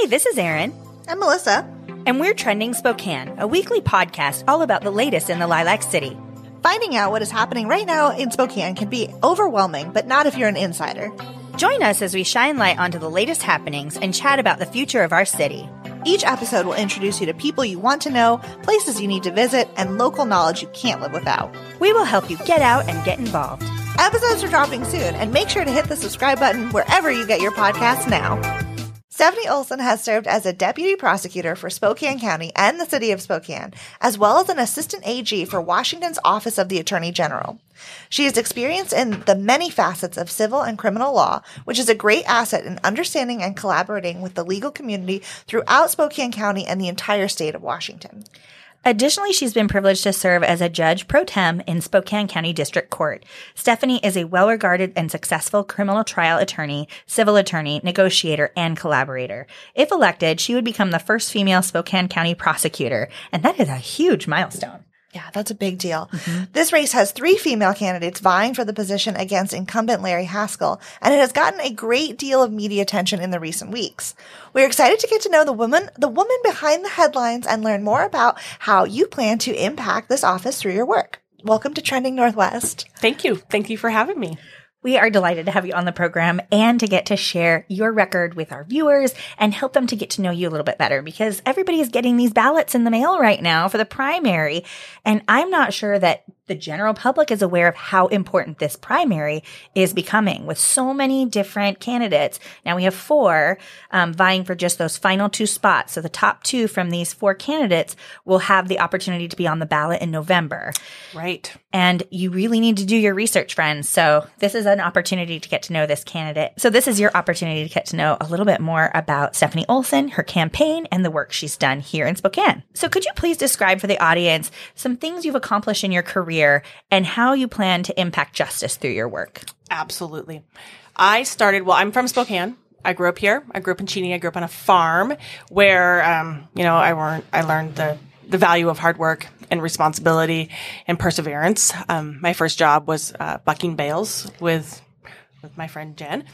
Hey, this is Erin. I'm Melissa. And we're Trending Spokane, a weekly podcast all about the latest in the Lilac City. Finding out what is happening right now in Spokane can be overwhelming, but not if you're an insider. Join us as we shine light onto the latest happenings and chat about the future of our city. Each episode will introduce you to people you want to know, places you need to visit, and local knowledge you can't live without. We will help you get out and get involved. Episodes are dropping soon, and make sure to hit the subscribe button wherever you get your podcasts now. Stephanie Olsen has served as a deputy prosecutor for Spokane County and the city of Spokane, as well as an assistant AG for Washington's Office of the Attorney General. She has experience in the many facets of civil and criminal law, which is a great asset in understanding and collaborating with the legal community throughout Spokane County and the entire state of Washington. Additionally, she's been privileged to serve as a judge pro tem in Spokane County District Court. Stephanie is a well regarded and successful criminal trial attorney, civil attorney, negotiator, and collaborator. If elected, she would become the first female Spokane County prosecutor, and that is a huge milestone. Yeah, that's a big deal. Mm-hmm. This race has three female candidates vying for the position against incumbent Larry Haskell, and it has gotten a great deal of media attention in the recent weeks. We're excited to get to know the woman, the woman behind the headlines and learn more about how you plan to impact this office through your work. Welcome to Trending Northwest. Thank you. Thank you for having me. We are delighted to have you on the program and to get to share your record with our viewers and help them to get to know you a little bit better because everybody is getting these ballots in the mail right now for the primary. And I'm not sure that the general public is aware of how important this primary is becoming with so many different candidates. Now we have four um, vying for just those final two spots. So the top two from these four candidates will have the opportunity to be on the ballot in November. Right. And you really need to do your research, friends. So this is an opportunity to get to know this candidate. So this is your opportunity to get to know a little bit more about Stephanie Olsen, her campaign, and the work she's done here in Spokane. So could you please describe for the audience some things you've accomplished in your career and how you plan to impact justice through your work. Absolutely. I started, well, I'm from Spokane. I grew up here. I grew up in Cheney. I grew up on a farm where, um, you know, I learned, I learned the, the value of hard work and responsibility and perseverance. Um, my first job was uh, bucking bales with with my friend Jen,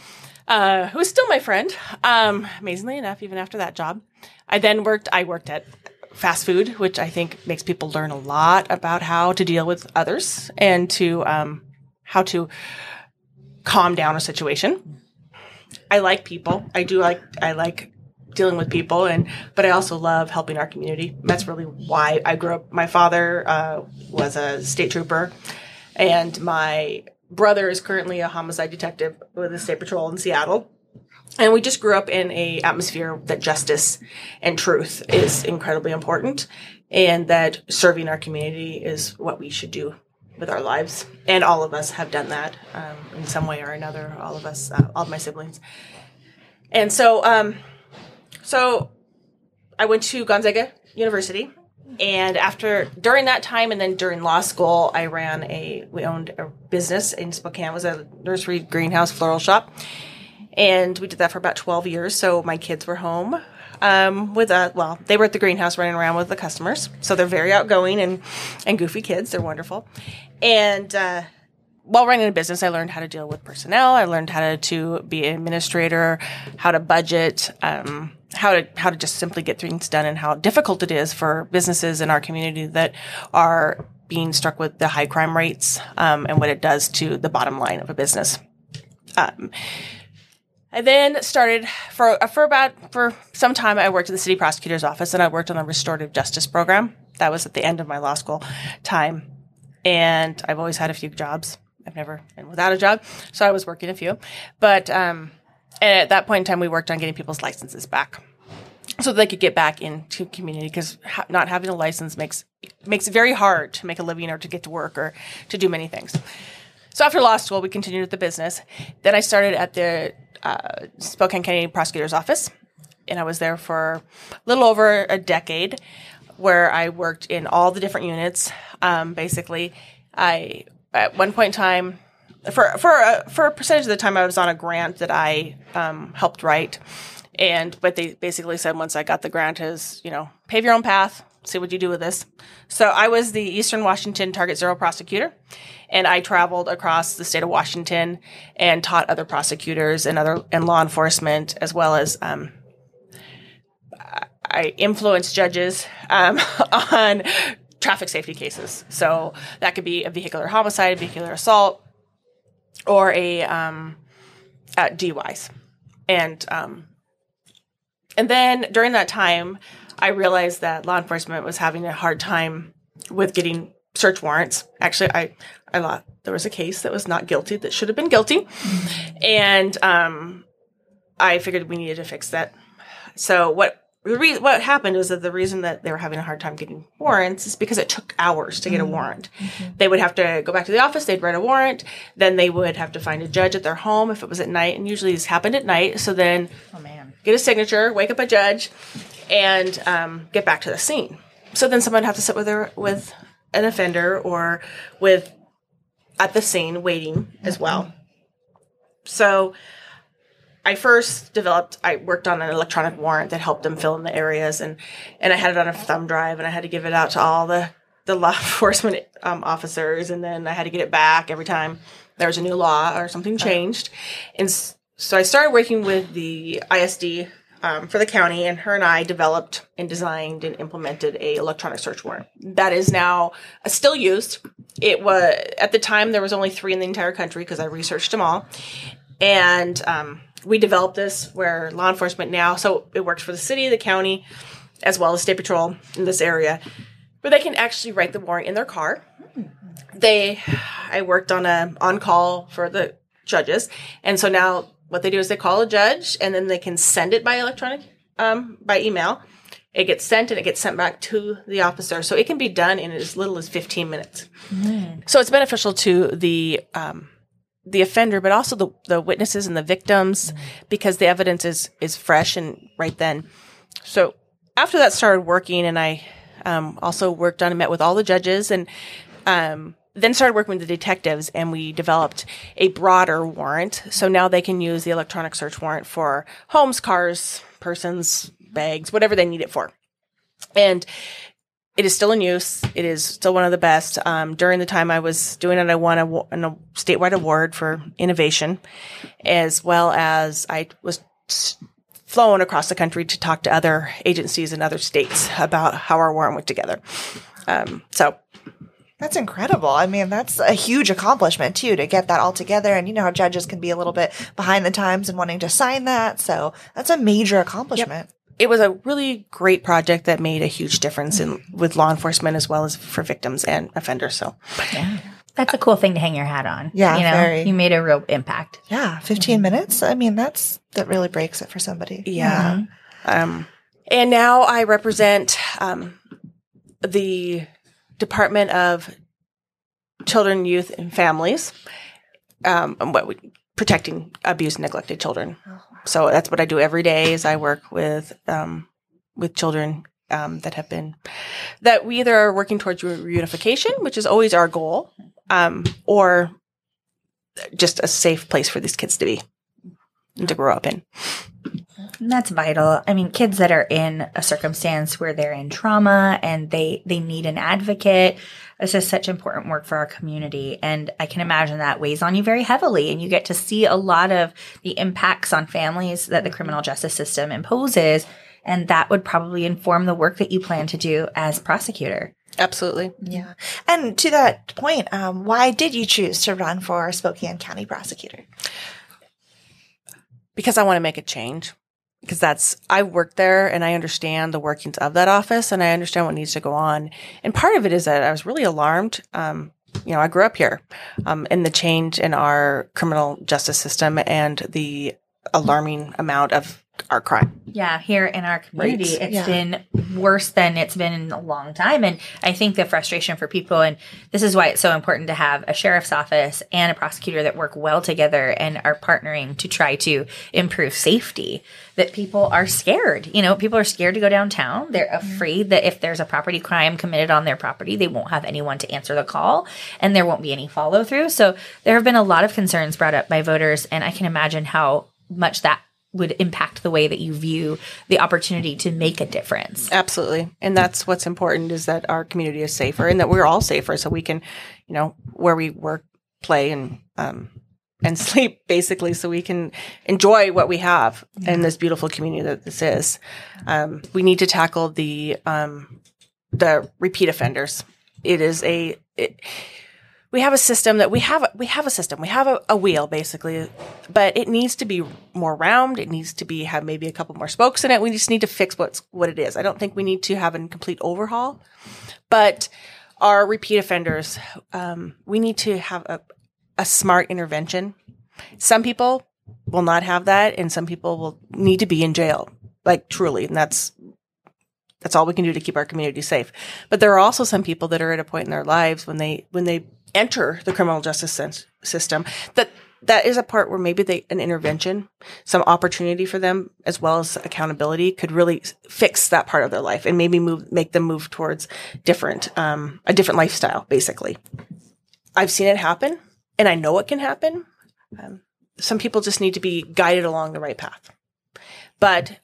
uh, who is still my friend. Um, amazingly enough, even after that job, I then worked. I worked at fast food, which I think makes people learn a lot about how to deal with others and to um, how to calm down a situation. I like people. I do like I like dealing with people, and but I also love helping our community. That's really why I grew up. My father uh, was a state trooper, and my brother is currently a homicide detective with the state patrol in Seattle and we just grew up in a atmosphere that justice and truth is incredibly important and that serving our community is what we should do with our lives. And all of us have done that um, in some way or another all of us uh, all of my siblings. And so um, so i went to gonzaga university and after during that time and then during law school i ran a we owned a business in spokane. It was a nursery greenhouse floral shop and we did that for about 12 years. So my kids were home um, with a well, they were at the greenhouse running around with the customers. So they're very outgoing and and goofy kids. They're wonderful. And uh, while running a business, I learned how to deal with personnel. I learned how to, to be an administrator, how to budget, um, how to how to just simply get things done, and how difficult it is for businesses in our community that are being struck with the high crime rates um, and what it does to the bottom line of a business. Um, I then started for for about for some time. I worked at the city prosecutor's office, and I worked on the restorative justice program. That was at the end of my law school time, and I've always had a few jobs. I've never been without a job, so I was working a few. But um, at that point in time, we worked on getting people's licenses back, so they could get back into community. Because ha- not having a license makes makes it very hard to make a living or to get to work or to do many things. So after law school, we continued with the business. Then I started at the uh, Spokane County Prosecutor's Office, and I was there for a little over a decade, where I worked in all the different units. Um, basically, I at one point in time, for for a, for a percentage of the time, I was on a grant that I um, helped write, and but they basically said once I got the grant, is you know pave your own path, see what you do with this. So I was the Eastern Washington Target Zero prosecutor and I traveled across the state of Washington and taught other prosecutors and other and law enforcement as well as um, I influenced judges um, on traffic safety cases. So that could be a vehicular homicide, a vehicular assault, or a um, DUIs. And um, and then during that time, I realized that law enforcement was having a hard time with getting search warrants. Actually, I I thought there was a case that was not guilty that should have been guilty, and um, I figured we needed to fix that. So what the re- what happened is that the reason that they were having a hard time getting warrants is because it took hours to get a warrant. They would have to go back to the office, they'd write a warrant, then they would have to find a judge at their home if it was at night, and usually this happened at night. So then Oh man. Get a signature, wake up a judge, and um, get back to the scene. So then someone would have to sit with their with an offender or with at the scene waiting as well. So I first developed I worked on an electronic warrant that helped them fill in the areas and and I had it on a thumb drive and I had to give it out to all the the law enforcement um, officers and then I had to get it back every time there was a new law or something changed. And so I started working with the ISD um, for the county, and her and I developed and designed and implemented a electronic search warrant. That is now uh, still used. It was at the time there was only three in the entire country because I researched them all, and um, we developed this where law enforcement now so it works for the city, the county, as well as state patrol in this area, where they can actually write the warrant in their car. They i worked on a on call for the judges and so now what they do is they call a judge and then they can send it by electronic um, by email. It gets sent and it gets sent back to the officer. So it can be done in as little as 15 minutes. So it's beneficial to the um, the offender but also the, the witnesses and the victims because the evidence is is fresh and right then. So after that started working and i um, also worked on and met with all the judges and um, then started working with the detectives and we developed a broader warrant. So now they can use the electronic search warrant for homes cars persons bags whatever they need it for. And it is still in use. It is still one of the best. Um, during the time i was doing it i won a, a statewide award for innovation as well as i was flown across the country to talk to other agencies in other states about how our warrant went together. Um, so That's incredible. I mean, that's a huge accomplishment too to get that all together. And you know how judges can be a little bit behind the times and wanting to sign that. So that's a major accomplishment. it was a really great project that made a huge difference in with law enforcement as well as for victims and offenders. So That's a cool thing to hang your hat on. Yeah, you know, very. you made a real impact. Yeah, 15 minutes. I mean, that's that really breaks it for somebody. Yeah. Um, and now I represent um, the Department of Children, Youth, and Families, um, what we, protecting abused and neglected children. So that's what I do every day. Is I work with um, with children um, that have been that we either are working towards reunification, which is always our goal, um, or just a safe place for these kids to be to grow up in. And that's vital. I mean, kids that are in a circumstance where they're in trauma and they they need an advocate. This is such important work for our community, and I can imagine that weighs on you very heavily. And you get to see a lot of the impacts on families that the criminal justice system imposes, and that would probably inform the work that you plan to do as prosecutor. Absolutely. Yeah. And to that point, um, why did you choose to run for Spokane County prosecutor? Because I want to make a change. Because that's, I worked there and I understand the workings of that office and I understand what needs to go on. And part of it is that I was really alarmed. Um, you know, I grew up here, um, in the change in our criminal justice system and the alarming amount of our crime. Yeah, here in our community, Right. it's Yeah. been worse than it's been in a long time. And I think the frustration for people, and this is why it's so important to have a sheriff's office and a prosecutor that work well together and are partnering to try to improve safety. That people are scared. You know, people are scared to go downtown. They're mm-hmm. afraid that if there's a property crime committed on their property, they won't have anyone to answer the call and there won't be any follow through. So there have been a lot of concerns brought up by voters, and I can imagine how much that would impact the way that you view the opportunity to make a difference. Absolutely. And that's what's important is that our community is safer and that we're all safer so we can, you know, where we work, play and, um, and sleep basically so we can enjoy what we have in this beautiful community that this is. Um, we need to tackle the um, the repeat offenders. It is a it, we have a system that we have we have a system. We have a, a, wheel basically but it needs to be more round. It needs to be have maybe a couple more spokes in it. We just need to fix what's what it is. I don't think we need to have a complete overhaul but our repeat offenders um, we need to have a, a smart intervention. Some people will not have that and some people will need to be in jail like truly and that's that's all we can do to keep our community safe. But there are also some people that are at a point in their lives when they when they enter the criminal justice system that that is a part where maybe they an intervention some opportunity for them as well as accountability could really fix that part of their life and maybe move make them move towards different um, a different lifestyle basically. I've seen it happen and i know it can happen. Um, some people just need to be guided along the right path. But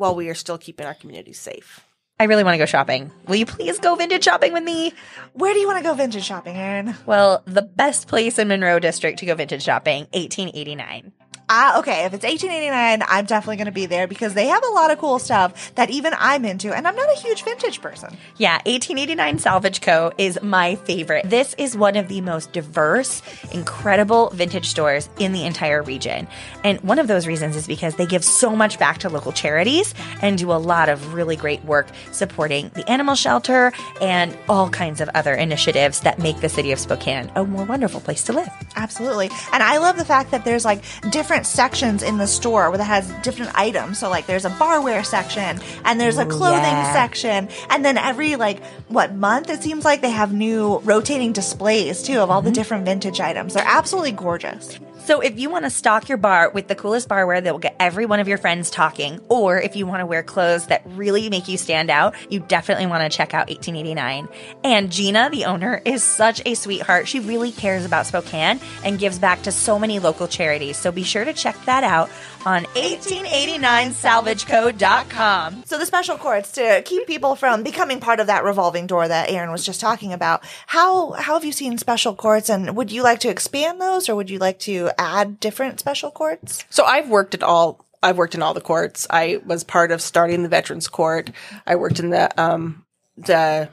while we are still keeping our community safe I really want to go shopping. Will you please go vintage shopping with me? Where do you want to go vintage shopping, Erin? Well, the best place in Monroe District to go vintage shopping, 1889. Ah, okay. If it's 1889, I'm definitely going to be there because they have a lot of cool stuff that even I'm into, and I'm not a huge vintage person. Yeah, 1889 Salvage Co. is my favorite. This is one of the most diverse, incredible vintage stores in the entire region. And one of those reasons is because they give so much back to local charities and do a lot of really great work supporting the animal shelter and all kinds of other initiatives that make the city of Spokane a more wonderful place to live. Absolutely. And I love the fact that there's like different different sections in the store that has different items. So like there's a barware section and there's a clothing yeah. section. And then every like what month it seems like they have new rotating displays too of all mm-hmm. the different vintage items. They're absolutely gorgeous. So if you want to stock your bar with the coolest barware that will get every one of your friends talking, or if you want to wear clothes that really make you stand out, you definitely want to check out 1889. And Gina, the owner, is such a sweetheart. She really cares about Spokane and gives back to so many local charities. So be sure to check that out on 1889salvageco.com. So the special courts to keep people from becoming part of that revolving door that Erin was just talking about. How how have you seen special courts and would you like to expand those or would you like to add different special courts? So I've worked at all. I've worked in all the courts. I was part of starting the Veterans Court. I worked in the um, the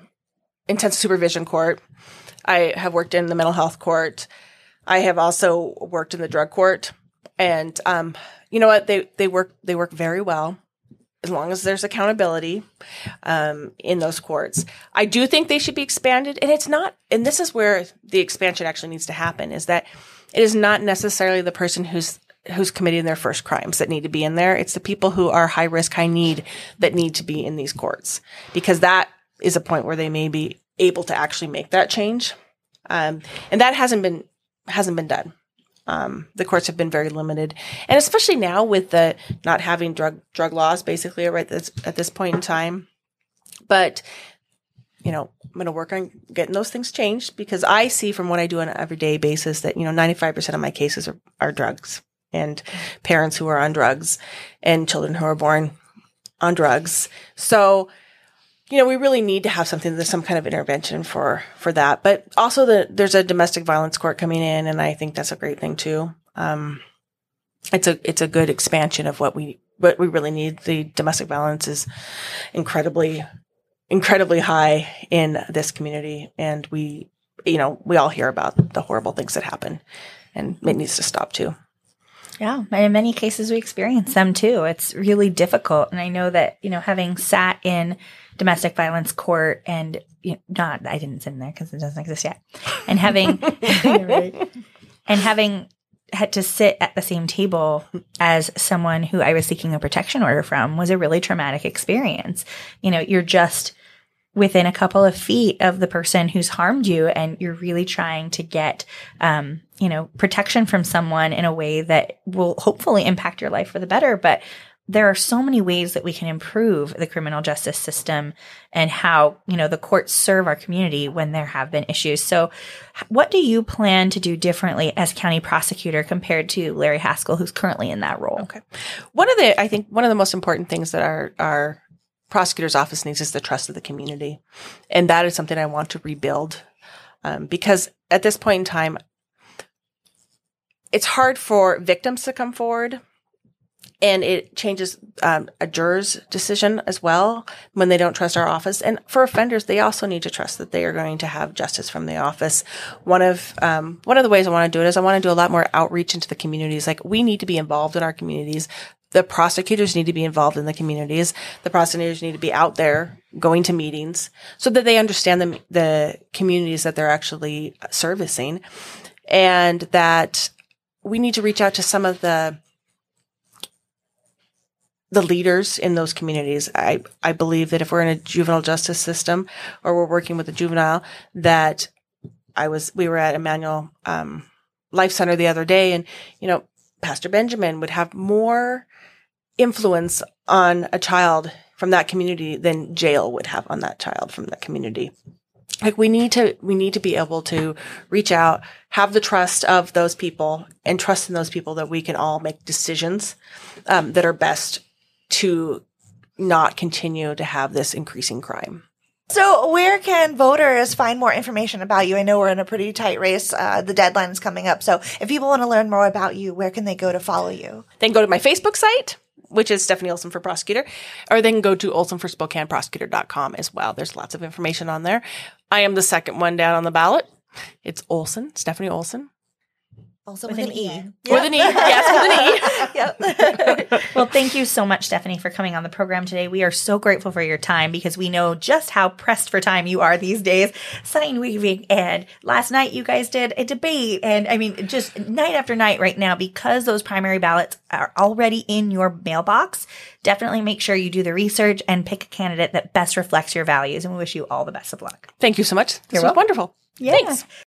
intensive supervision court. I have worked in the mental health court. I have also worked in the drug court, and um, you know what they they work they work very well as long as there's accountability um, in those courts. I do think they should be expanded, and it's not. And this is where the expansion actually needs to happen: is that it is not necessarily the person who's who's committing their first crimes that need to be in there. It's the people who are high risk, high need that need to be in these courts because that is a point where they may be able to actually make that change. Um, and that hasn't been hasn't been done. Um, the courts have been very limited, and especially now with the not having drug drug laws, basically right this, at this point in time. But you know, I'm going to work on getting those things changed because I see from what I do on an everyday basis that, you know, 95% of my cases are, are drugs and parents who are on drugs and children who are born on drugs. So, you know, we really need to have something, there's some kind of intervention for, for that. But also the, there's a domestic violence court coming in and I think that's a great thing too. Um, it's a, it's a good expansion of what we, what we really need. The domestic violence is incredibly incredibly high in this community. And we, you know, we all hear about the horrible things that happen and it needs to stop too. Yeah. And in many cases, we experience them too. It's really difficult. And I know that, you know, having sat in domestic violence court and you know, not, I didn't sit in there because it doesn't exist yet. And having, and having had to sit at the same table as someone who I was seeking a protection order from was a really traumatic experience. You know, you're just within a couple of feet of the person who's harmed you and you're really trying to get um, you know protection from someone in a way that will hopefully impact your life for the better. But there are so many ways that we can improve the criminal justice system and how you know the courts serve our community when there have been issues. So what do you plan to do differently as county prosecutor compared to larry haskell who's currently in that role? Okay. One of the i think one of the most important things that our our prosecutor's office needs is the trust of the community. And that is something I want to rebuild um, because at this point in time, it's hard for victims to come forward and it changes um, a juror's decision as well when they don't trust our office. And for offenders, they also need to trust that they are going to have justice from the office. One of um, one of the ways I want to do it is I want to do a lot more outreach into the communities. Like we need to be involved in our communities. The prosecutors need to be involved in the communities. The prosecutors need to be out there going to meetings so that they understand the, the communities that they're actually servicing and that we need to reach out to some of the the leaders in those communities. I, I believe that if we're in a juvenile justice system or we're working with a juvenile that I was, we were at Emmanuel, um, Life Center the other day and, you know, Pastor Benjamin would have more influence on a child from that community than jail would have on that child from that community. Like we need to, we need to be able to reach out, have the trust of those people and trust in those people that we can all make decisions um, that are best to not continue to have this increasing crime. So, where can voters find more information about you? I know we're in a pretty tight race. Uh, the deadline is coming up. So, if people want to learn more about you, where can they go to follow you? Then go to my Facebook site, which is Stephanie Olsen for Prosecutor, or they can go to olsenforspokaneprosecutor.com as well. There's lots of information on there. I am the second one down on the ballot. It's Olsen, Stephanie Olsen. Also with, with an, an, E. e. With an E. Yes, with an E. yep. well, thank you so much, Stephanie, for coming on the program today. We are so grateful for your time because we know just how pressed for time you are these days. Sign weaving. And last night you guys did a debate. And I mean, just night after night right now, because those primary ballots are already in your mailbox, definitely make sure you do the research and pick a candidate that best reflects your values. And we wish you all the best of luck. Thank you so much. This You're was welcome. wonderful. Yeah. Thanks.